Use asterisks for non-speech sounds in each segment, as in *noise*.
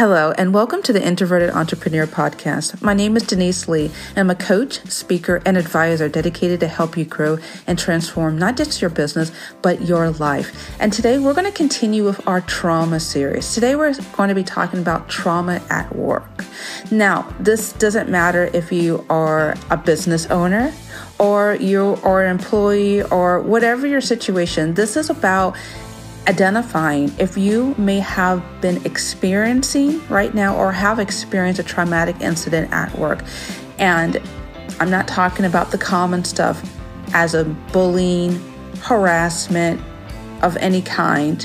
Hello, and welcome to the Introverted Entrepreneur Podcast. My name is Denise Lee, and I'm a coach, speaker, and advisor dedicated to help you grow and transform not just your business, but your life. And today we're going to continue with our trauma series. Today we're going to be talking about trauma at work. Now, this doesn't matter if you are a business owner or you are an employee or whatever your situation. This is about identifying if you may have been experiencing right now or have experienced a traumatic incident at work. And I'm not talking about the common stuff as a bullying, harassment of any kind,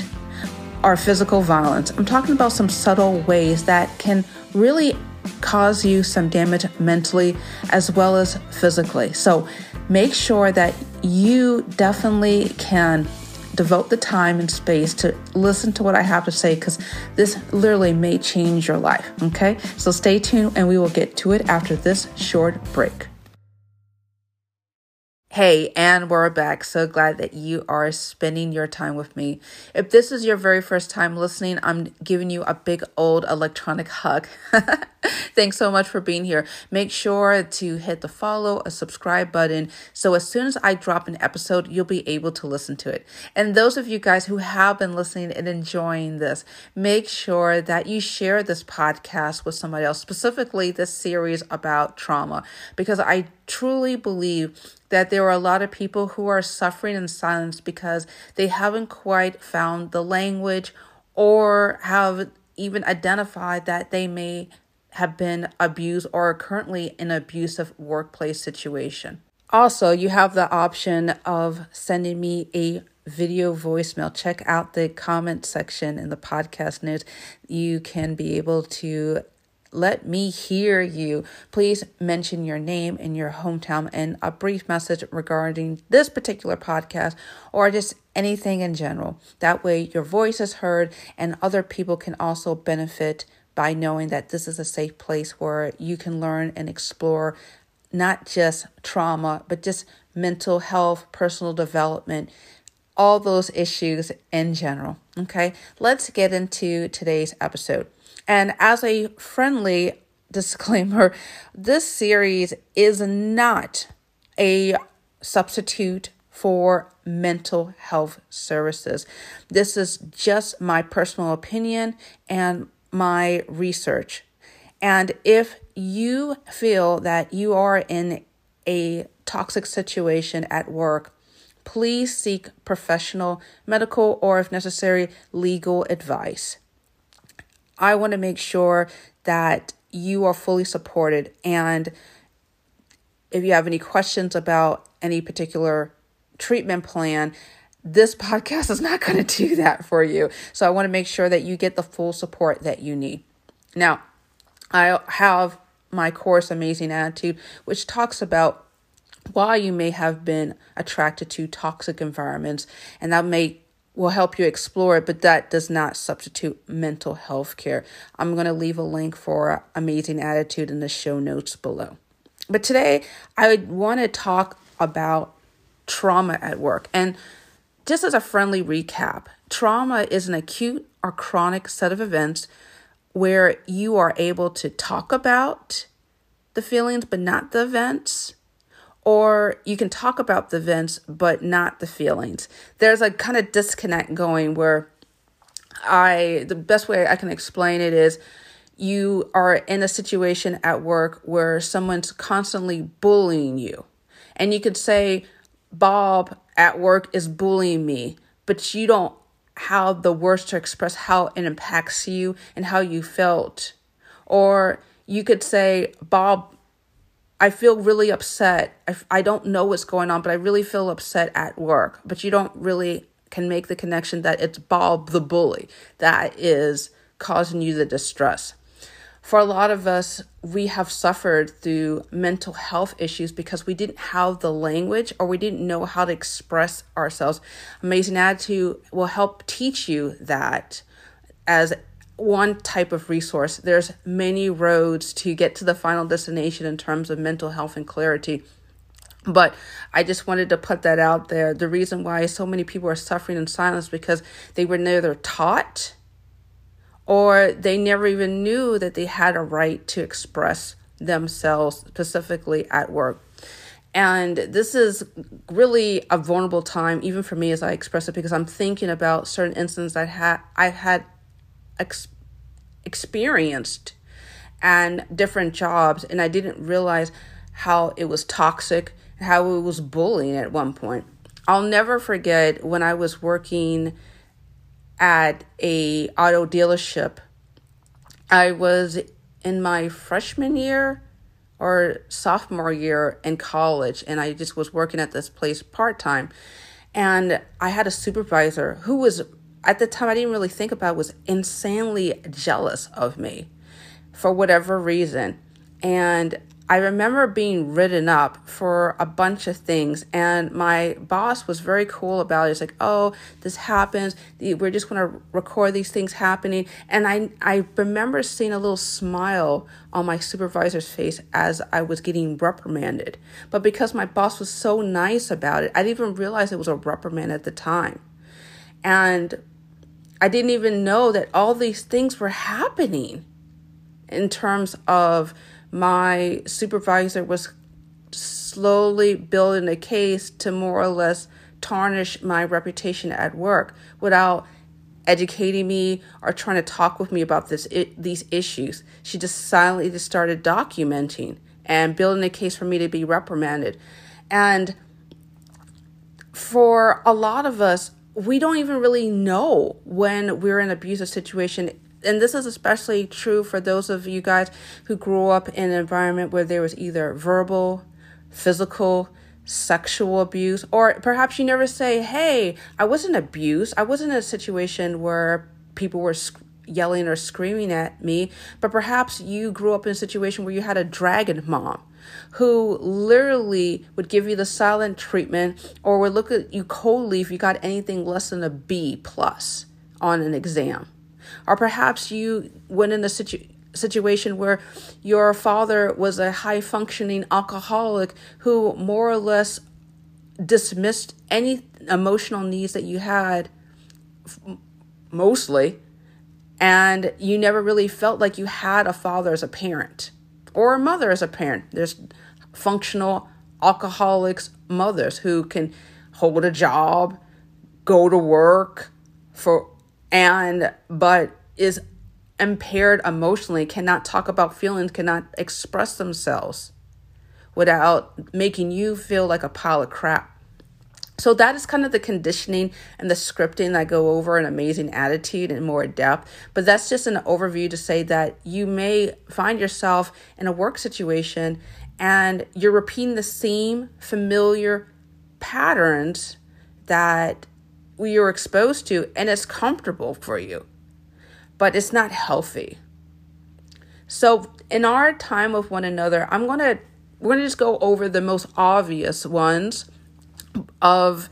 or physical violence. I'm talking about some subtle ways that can really cause you some damage mentally as well as physically. So make sure that you definitely can devote the time and space to listen to what I have to say because this literally may change your life. Okay, so stay tuned and we will get to it after this short break. Hey, and we're back. So glad that you are spending your time with me. If this is your very first time listening, I'm giving you a big old electronic hug. *laughs* Thanks so much for being here. Make sure to hit the follow, a subscribe button, so as soon as I drop an episode, you'll be able to listen to it. And those of you guys who have been listening and enjoying this, make sure that you share this podcast with somebody else, specifically this series about trauma, because I truly believe that there are a lot of people who are suffering in silence because they haven't quite found the language or have even identified that they may have been abused or are currently in an abusive workplace situation. Also, you have the option of sending me a video voicemail. Check out the comment section in the podcast notes. You can be able to let me hear you. Please mention your name and your hometown and a brief message regarding this particular podcast or just anything in general. That way, your voice is heard and other people can also benefit by knowing that this is a safe place where you can learn and explore not just trauma, but just mental health, personal development, all those issues in general. Okay, let's get into today's episode. And as a friendly disclaimer, this series is not a substitute for mental health services. This is just my personal opinion and my research. And if you feel that you are in a toxic situation at work, please seek professional medical or, if necessary, legal advice. I want to make sure that you are fully supported. And if you have any questions about any particular treatment plan, this podcast is not going *laughs* to do that for you. So I want to make sure that you get the full support that you need. Now, I have my course, Amazing Attitude, which talks about why you may have been attracted to toxic environments, and that may will help you explore it, but that does not substitute mental health care. I'm going to leave a link for Amazing Attitude in the show notes below. But today, I want to talk about trauma at work. And just as a friendly recap, trauma is an acute or chronic set of events where you are able to talk about the feelings but not the events or you can talk about the events but not the feelings. There's a kind of disconnect going where I the best way I can explain it is you are in a situation at work where someone's constantly bullying you. And you could say Bob at work is bullying me, but you don't have the words to express how it impacts you and how you felt. Or you could say Bob I feel really upset. I, I don't know what's going on, but I really feel upset at work. But you don't really can make the connection that it's Bob the bully that is causing you the distress. For a lot of us, we have suffered through mental health issues because we didn't have the language or we didn't know how to express ourselves. Amazing Attitude will help teach you that as one type of resource. There's many roads to get to the final destination in terms of mental health and clarity. But I just wanted to put that out there. The reason why so many people are suffering in silence because they were neither taught or they never even knew that they had a right to express themselves specifically at work. And this is really a vulnerable time, even for me as I express it, because I'm thinking about certain incidents that ha- I've had ex- experienced and different jobs, and I didn't realize how it was toxic, how it was bullying at one point. I'll never forget when I was working at a auto dealership. I was in my freshman year or sophomore year in college and I just was working at this place part-time and I had a supervisor who was at the time I didn't really think about was insanely jealous of me for whatever reason. And I remember being written up for a bunch of things, and my boss was very cool about it. It's like, oh, this happens. We're just going to record these things happening. And I, I remember seeing a little smile on my supervisor's face as I was getting reprimanded. But because my boss was so nice about it, I didn't even realize it was a reprimand at the time. And I didn't even know that all these things were happening in terms of my supervisor was slowly building a case to more or less tarnish my reputation at work without educating me or trying to talk with me about this it, these issues. She just silently just started documenting and building a case for me to be reprimanded. And for a lot of us, we don't even really know when we're in abusive situation and this is especially true for those of you guys who grew up in an environment where there was either verbal, physical, sexual abuse, or perhaps you never say, Hey, I wasn't abused. I wasn't in a situation where people were yelling or screaming at me, but perhaps you grew up in a situation where you had a dragon mom who literally would give you the silent treatment or would look at you coldly if you got anything less than a B plus on an exam. Or perhaps you went in a situ- situation where your father was a high functioning alcoholic who more or less dismissed any emotional needs that you had mostly and you never really felt like you had a father as a parent or a mother as a parent there's functional alcoholics mothers who can hold a job go to work for and but is impaired emotionally, cannot talk about feelings, cannot express themselves without making you feel like a pile of crap. So that is kind of the conditioning and the scripting that go over an amazing attitude and more depth. But that's just an overview to say that you may find yourself in a work situation and you're repeating the same familiar patterns that you're exposed to and it's comfortable for you, but it's not healthy. So, in our time with one another, I'm to we're to just go over the most obvious ones of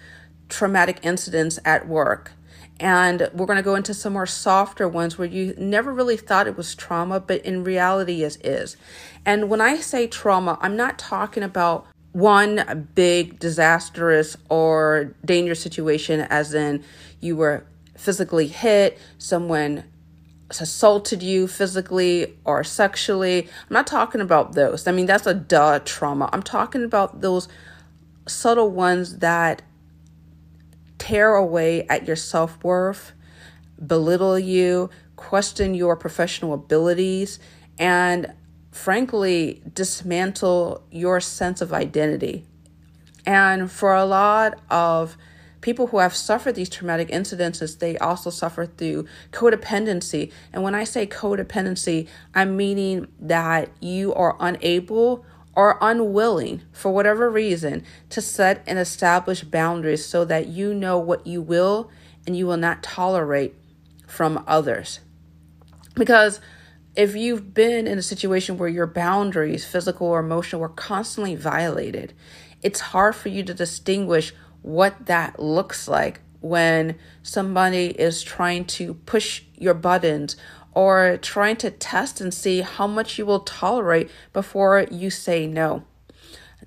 traumatic incidents at work. And we're going to go into some more softer ones where you never really thought it was trauma, but in reality it is. And when I say trauma, I'm not talking about one big disastrous or dangerous situation, as in you were physically hit, someone assaulted you physically or sexually. I'm not talking about those. I mean, that's a duh trauma. I'm talking about those subtle ones that tear away at your self worth, belittle you, question your professional abilities, and frankly dismantle your sense of identity. And for a lot of people who have suffered these traumatic incidences, they also suffer through codependency. And when I say codependency, I'm meaning that you are unable or unwilling, for whatever reason, to set and establish boundaries so that you know what you will and you will not tolerate from others. Because if you've been in a situation where your boundaries, physical or emotional, were constantly violated, it's hard for you to distinguish what that looks like when somebody is trying to push your buttons or trying to test and see how much you will tolerate before you say no.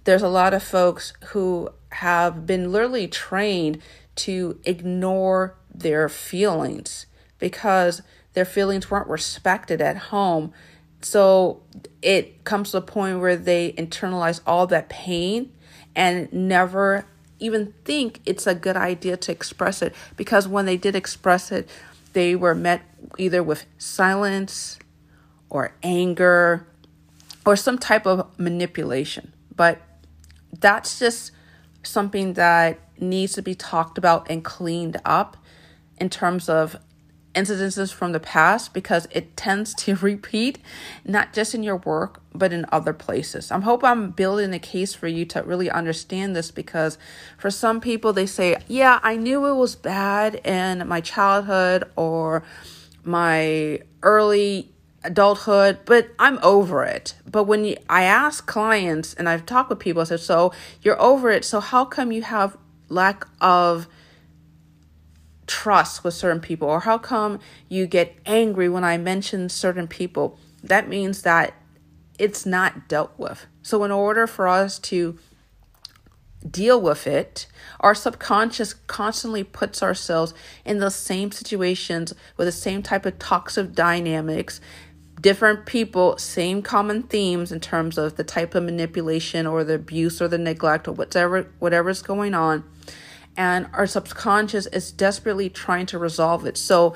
There's a lot of folks who have been literally trained to ignore their feelings because their feelings weren't respected at home. So it comes to a point where they internalize all that pain and never even think it's a good idea to express it because when they did express it, they were met either with silence or anger or some type of manipulation. But that's just something that needs to be talked about and cleaned up in terms of incidences from the past because it tends to *laughs* repeat not just in your work but in other places. I hope I'm building a case for you to really understand this because for some people they say, "Yeah, I knew it was bad in my childhood or my early adulthood, but I'm over it." But when you, I ask clients and I've talked with people, I said, "So you're over it. So how come you have lack of trust with certain people? Or how come you get angry when I mention certain people? That means that it's not dealt with. So in order for us to deal with it our subconscious constantly puts ourselves in the same situations with the same type of toxic dynamics different people same common themes in terms of the type of manipulation or the abuse or the neglect or whatever whatever's going on and our subconscious is desperately trying to resolve it. So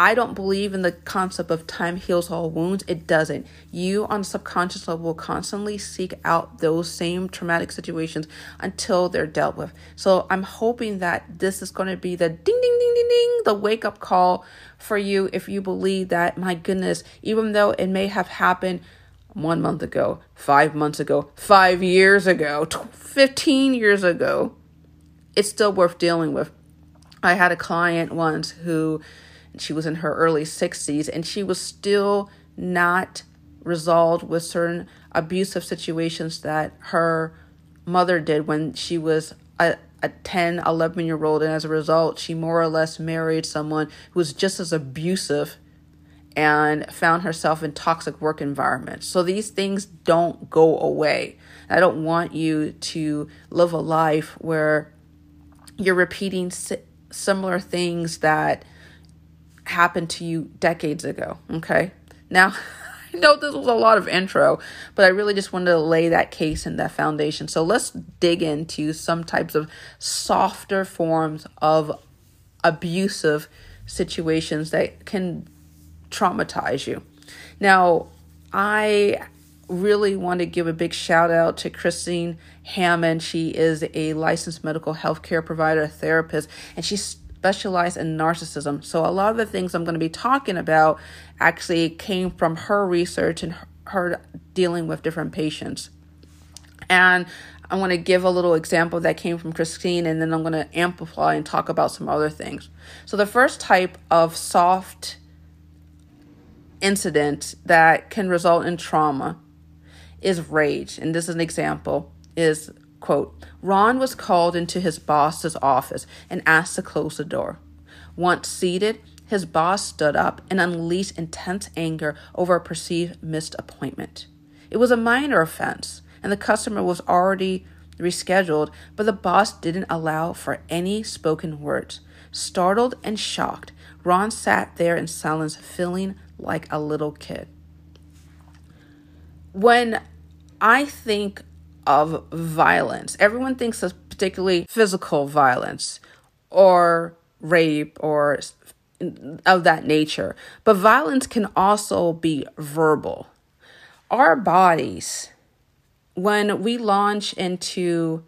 I don't believe in the concept of time heals all wounds. It doesn't. You on a subconscious level will constantly seek out those same traumatic situations until they're dealt with. So I'm hoping that this is going to be the ding ding ding ding ding, the wake up call for you if you believe that my goodness, even though it may have happened one month ago, five months ago, five years ago, 15 years ago, it's still worth dealing with. I had a client once who she was in her early 60s and she was still not resolved with certain abusive situations that her mother did when she was a, a 10, 11 year old. And as a result, she more or less married someone who was just as abusive and found herself in toxic work environments. So these things don't go away. I don't want you to live a life where you're repeating similar things that happened to you decades ago. Okay. Now, *laughs* I know this was a lot of intro, but I really just wanted to lay that case and that foundation. So let's dig into some types of softer forms of abusive situations that can traumatize you. Now, I really want to give a big shout out to Christine Hammond. She is a licensed medical health care provider, therapist, and she specialized in narcissism. So a lot of the things I'm going to be talking about actually came from her research and her dealing with different patients. And I want to give a little example that came from Christine, and then I'm going to amplify and talk about some other things. So, the first type of soft incident that can result in trauma is rage. And this is an example is quote, Ron was called into his boss's office and asked to close the door. Once seated, his boss stood up and unleashed intense anger over a perceived missed appointment. It was a minor offense, and the customer was already rescheduled, but the boss didn't allow for any spoken words. Startled and shocked, Ron sat there in silence, feeling like a little kid. When I think of violence. Everyone thinks of particularly physical violence or rape or of that nature. But violence can also be verbal. Our bodies, when we launch into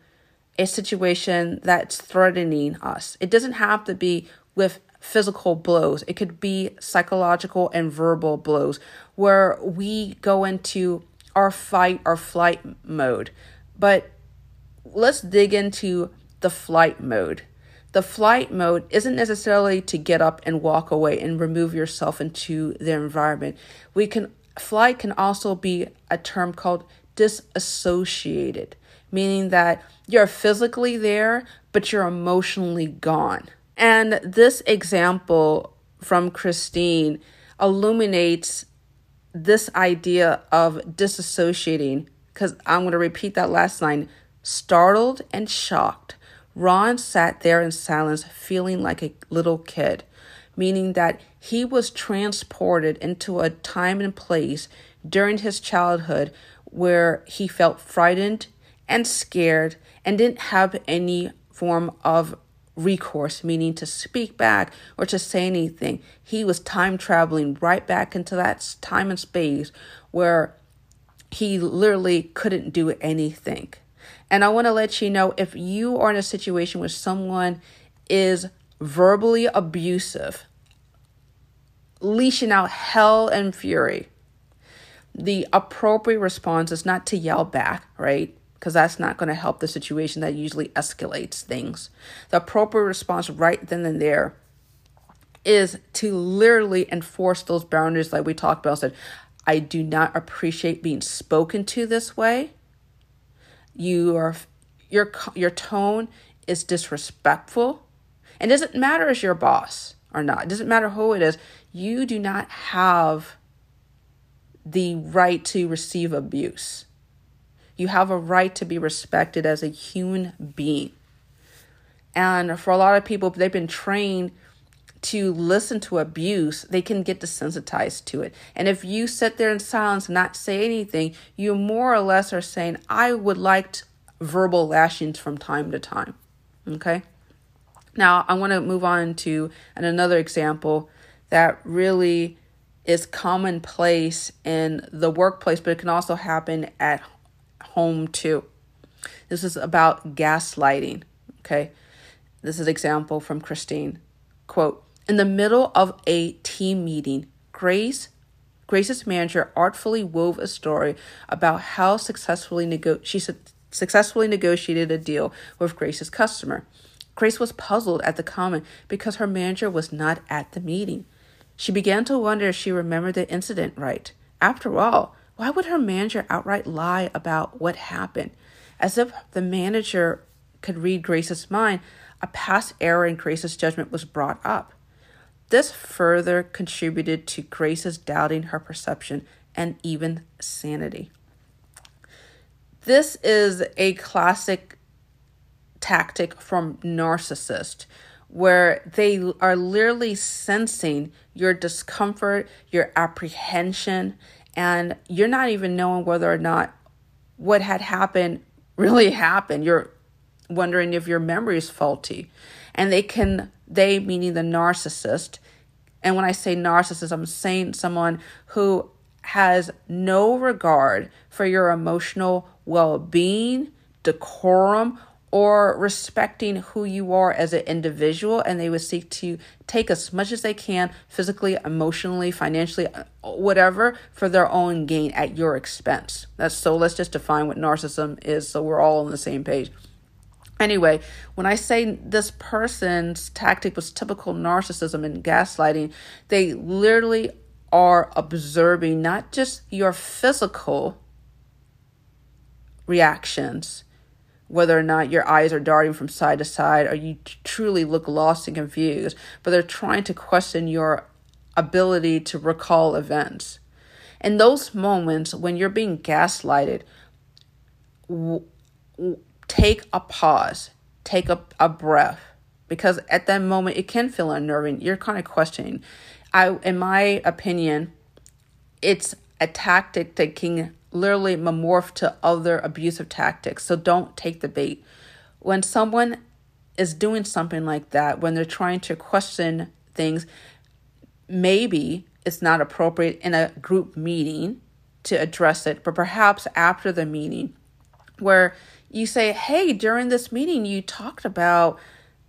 a situation that's threatening us, it doesn't have to be with physical blows, it could be psychological and verbal blows where we go into our fight or flight mode. But let's dig into the flight mode. The flight mode isn't necessarily to get up and walk away and remove yourself into the environment. We can flight can also be a term called disassociated, meaning that you're physically there, but you're emotionally gone. And this example from Christine illuminates this idea of disassociating, because I'm going to repeat that last line startled and shocked, Ron sat there in silence, feeling like a little kid, meaning that he was transported into a time and place during his childhood where he felt frightened and scared and didn't have any form of recourse, meaning to speak back or to say anything. He was time traveling right back into that time and space where he literally couldn't do anything. And I want to let you know if you are in a situation where someone is verbally abusive, leashing out hell and fury, the appropriate response is not to yell back, right? Because that's not going to help the situation. That usually escalates things. The appropriate response right then and there is to literally enforce those boundaries, like we talked about. I Said, I do not appreciate being spoken to this way. You are your your tone is disrespectful. And it doesn't matter if your boss or not. It doesn't matter who it is. You do not have the right to receive abuse. You have a right to be respected as a human being. And for a lot of people, they've been trained to listen to abuse, they can get desensitized to it. And if you sit there in silence and not say anything, you more or less are saying, I would like verbal lashings from time to time. Okay? Now, I want to move on to another example that really is commonplace in the workplace, but it can also happen at home too. This is about gaslighting. Okay. This is example from Christine. Quote, in the middle of a team meeting, Grace Grace's manager artfully wove a story about how successfully nego- she su- successfully negotiated a deal with Grace's customer. Grace was puzzled at the comment because her manager was not at the meeting. She began to wonder if she remembered the incident right. After all, why would her manager outright lie about what happened? As if the manager could read Grace's mind, a past error in Grace's judgment was brought up. This further contributed to Grace's doubting her perception and even sanity. This is a classic tactic from narcissists where they are literally sensing your discomfort, your apprehension, and you're not even knowing whether or not what had happened really happened. You're wondering if your memory is faulty. And they can, they meaning the narcissist, and when I say narcissist, I'm saying someone who has no regard for your emotional well being, decorum, or respecting who you are as an individual and they would seek to take as much as they can physically emotionally financially whatever for their own gain at your expense. That's so let's just define what narcissism is so we're all on the same page. Anyway when i say this person's tactic was typical narcissism and gaslighting they literally are observing not just your physical reactions whether or not your eyes are darting from side to side or you truly look lost and confused, but they're trying to question your ability to recall events. In those moments when you're being gaslighted, w- w- take a pause, take a, a breath, because at that moment it can feel unnerving. You're kind of questioning. I, in my opinion, it's a tactic can literally morph to other abusive tactics. So don't take the bait. When someone is doing something like that, when they're trying to question things, maybe it's not appropriate in a group meeting to address it, but perhaps after the meeting, where you say, Hey, during this meeting, you talked about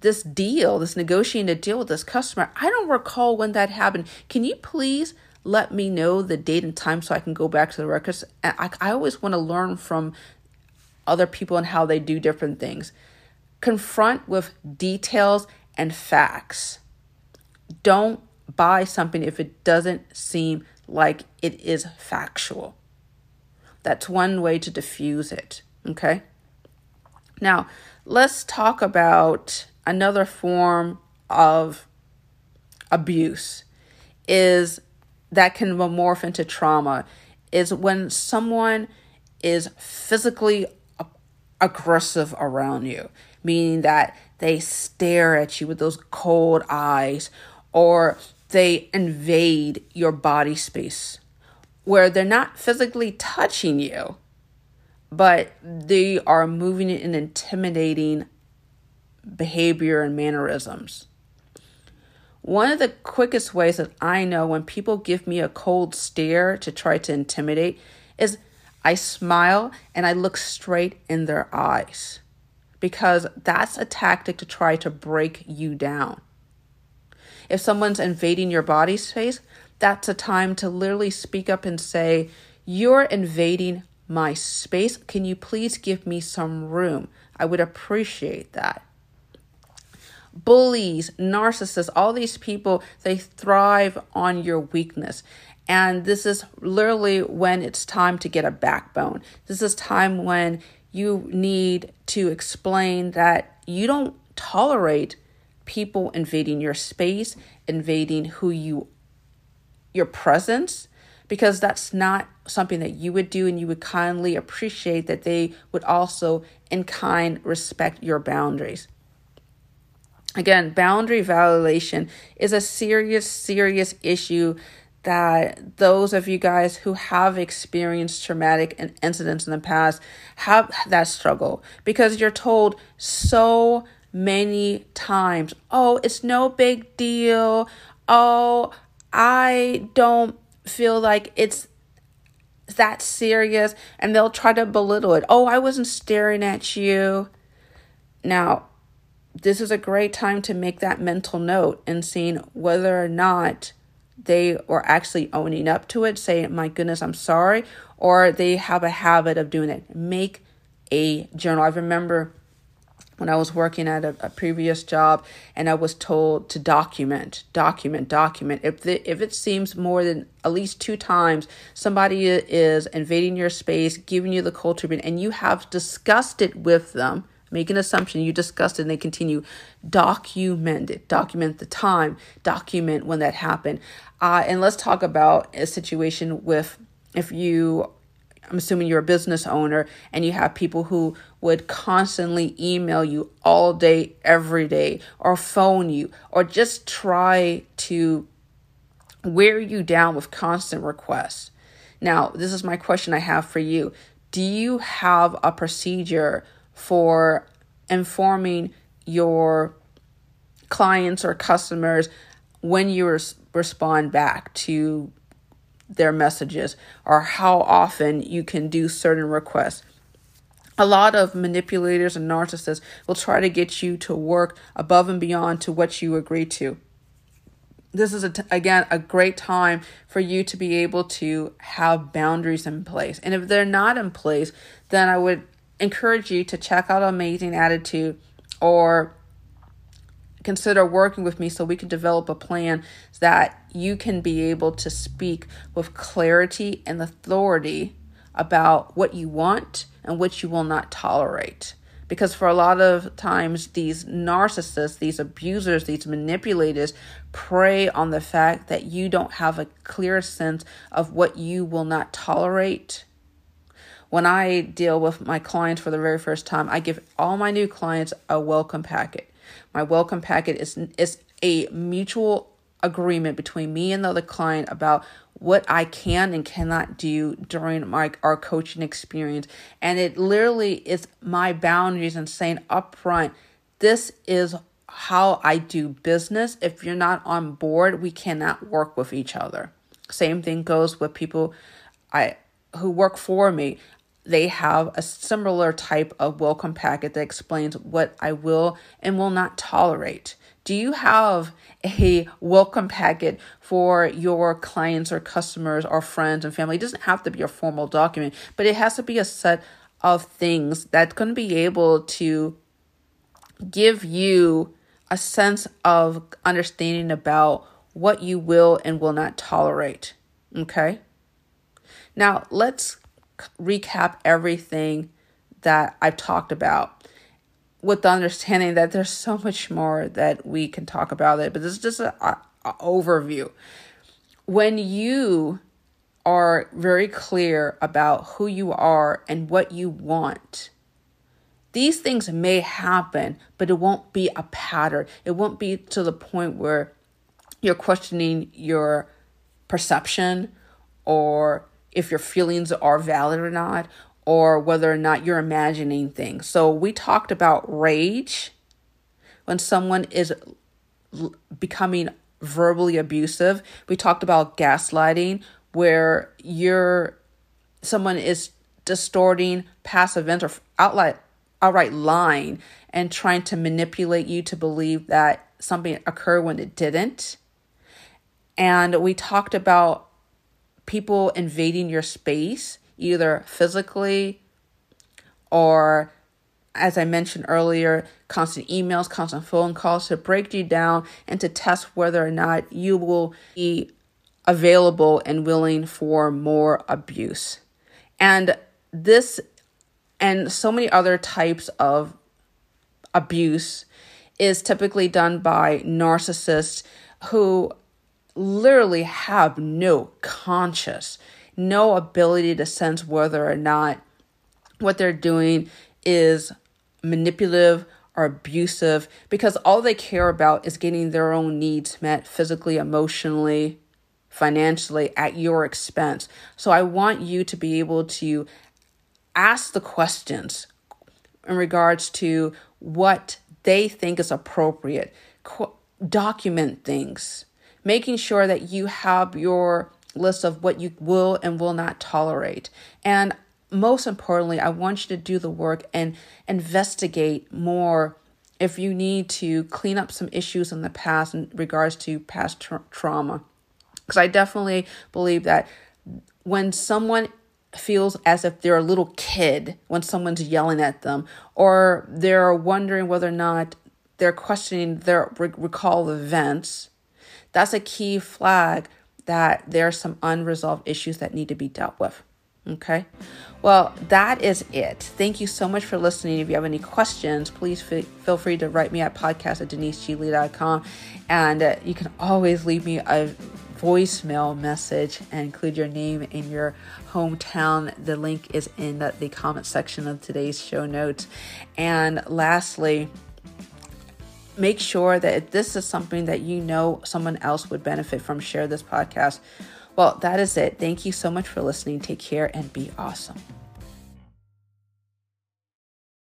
this deal, this negotiating a deal with this customer. I don't recall when that happened. Can you please let me know the date and time so I can go back to the records. And I, I always want to learn from other people and how they do different things. Confront with details and facts. Don't buy something if it doesn't seem like it is factual. That's one way to diffuse it. Okay. Now, let's talk about another form of abuse is that can morph into trauma is when someone is physically aggressive around you, meaning that they stare at you with those cold eyes, or they invade your body space where they're not physically touching you, but they are moving in intimidating behavior and mannerisms. One of the quickest ways that I know when people give me a cold stare to try to intimidate is I smile and I look straight in their eyes because that's a tactic to try to break you down. If someone's invading your body space, that's a time to literally speak up and say, You're invading my space. Can you please give me some room? I would appreciate that bullies, narcissists, all these people, they thrive on your weakness. And this is literally when it's time to get a backbone. This is time when you need to explain that you don't tolerate people invading your space, invading who you your presence because that's not something that you would do and you would kindly appreciate that they would also in kind respect your boundaries. Again, boundary violation is a serious, serious issue that those of you guys who have experienced traumatic incidents in the past have that struggle because you're told so many times, oh, it's no big deal. Oh, I don't feel like it's that serious. And they'll try to belittle it. Oh, I wasn't staring at you. Now, this is a great time to make that mental note and seeing whether or not they are actually owning up to it, say, My goodness, I'm sorry, or they have a habit of doing it. Make a journal. I remember when I was working at a, a, previous job and I was told to document, document, document. If the, if it seems more than at least two times somebody is invading your space, giving you the cold treatment, and you have discussed it with them, make an assumption, you discussed it, and they continue. Document it. Document the time. Document when that happened. Uh, and let's talk about a situation with if you I'm assuming you're a business owner and you have people who would constantly email you all day, every day, or phone you, or just try to wear you down with constant requests. Now, this is my question I have for you. Do you have a procedure for informing your clients or customers when you res- respond back to their messages or how often you can do certain requests. A lot of manipulators and narcissists will try to get you to work above and beyond to what you agree to. This is a t- again a great time for you to be able to have boundaries in place. And if they're not in place, then I would encourage you to check out Amazing Attitude or consider working with me so we can develop a plan that you can be able to speak with clarity and authority about what you want and what you will not tolerate. Because for a lot of times, these narcissists, these abusers, these manipulators prey on the fact that you don't have a clear sense of what you will not tolerate when I deal with my clients for the very first time, I give all my new clients a welcome packet. My welcome packet is is a mutual agreement between me and the other client about what I can and cannot do during my our coaching experience. And it literally is my boundaries and saying upfront, this is how I do business. If you're not on board, we cannot work with each other. Same thing goes with people I who work for me they have a similar type of welcome packet that explains what I will and will not tolerate. Do you have a welcome packet for your clients or customers or friends and family? It doesn't have to be a formal document, but it has to be a set of things that's going to be able to give you a sense of understanding about what you will and will not tolerate. Okay? Now, let's recap everything that I've talked about with the understanding that there's so much more that we can talk about it, but this is just an overview. When you are very clear about who you are and what you want, these things may happen, but it won't be a pattern. It won't be to the point where you're questioning your perception or if your feelings are valid or not, or whether or not you're imagining things. So, we talked about rage when someone is becoming verbally abusive. We talked about gaslighting, where you're someone is distorting past events or outright outright lying and trying to manipulate you to believe that something occurred when it didn't. And we talked about people invading your space, either physically or, as I mentioned earlier, constant emails, constant phone calls to break you down and to test whether or not you will be available and willing for more abuse. And this and so many other types of abuse is typically done by narcissists who literally have no conscious, no ability to sense whether or not what they're doing is manipulative or abusive because all they care about is getting their own needs met physically, emotionally, financially at your expense. So I want you to be able to ask the questions in regards to what they think is appropriate. Qu- document things, making sure that you have your list of what you will and will not tolerate. And most importantly, I want you to do the work and investigate more if you need to clean up some issues in the past in regards to past tra- trauma. Because I definitely believe that when someone feels as if they're a little kid when someone's yelling at them, or they're wondering whether or not they're questioning their recall events, that's a key flag that there are some unresolved issues that need to be dealt with. Okay. Well, that is it. Thank you so much for listening. If you have any questions, please f- feel free to write me at podcast at deniseglee.com. And uh, you can always leave me a voicemail message and include your name and your hometown. The link is in the, the comment section of today's show notes. And lastly, make sure that if this is something that you know someone else would benefit from, share this podcast. Well, that is it. Thank you so much for listening. Take care and be awesome.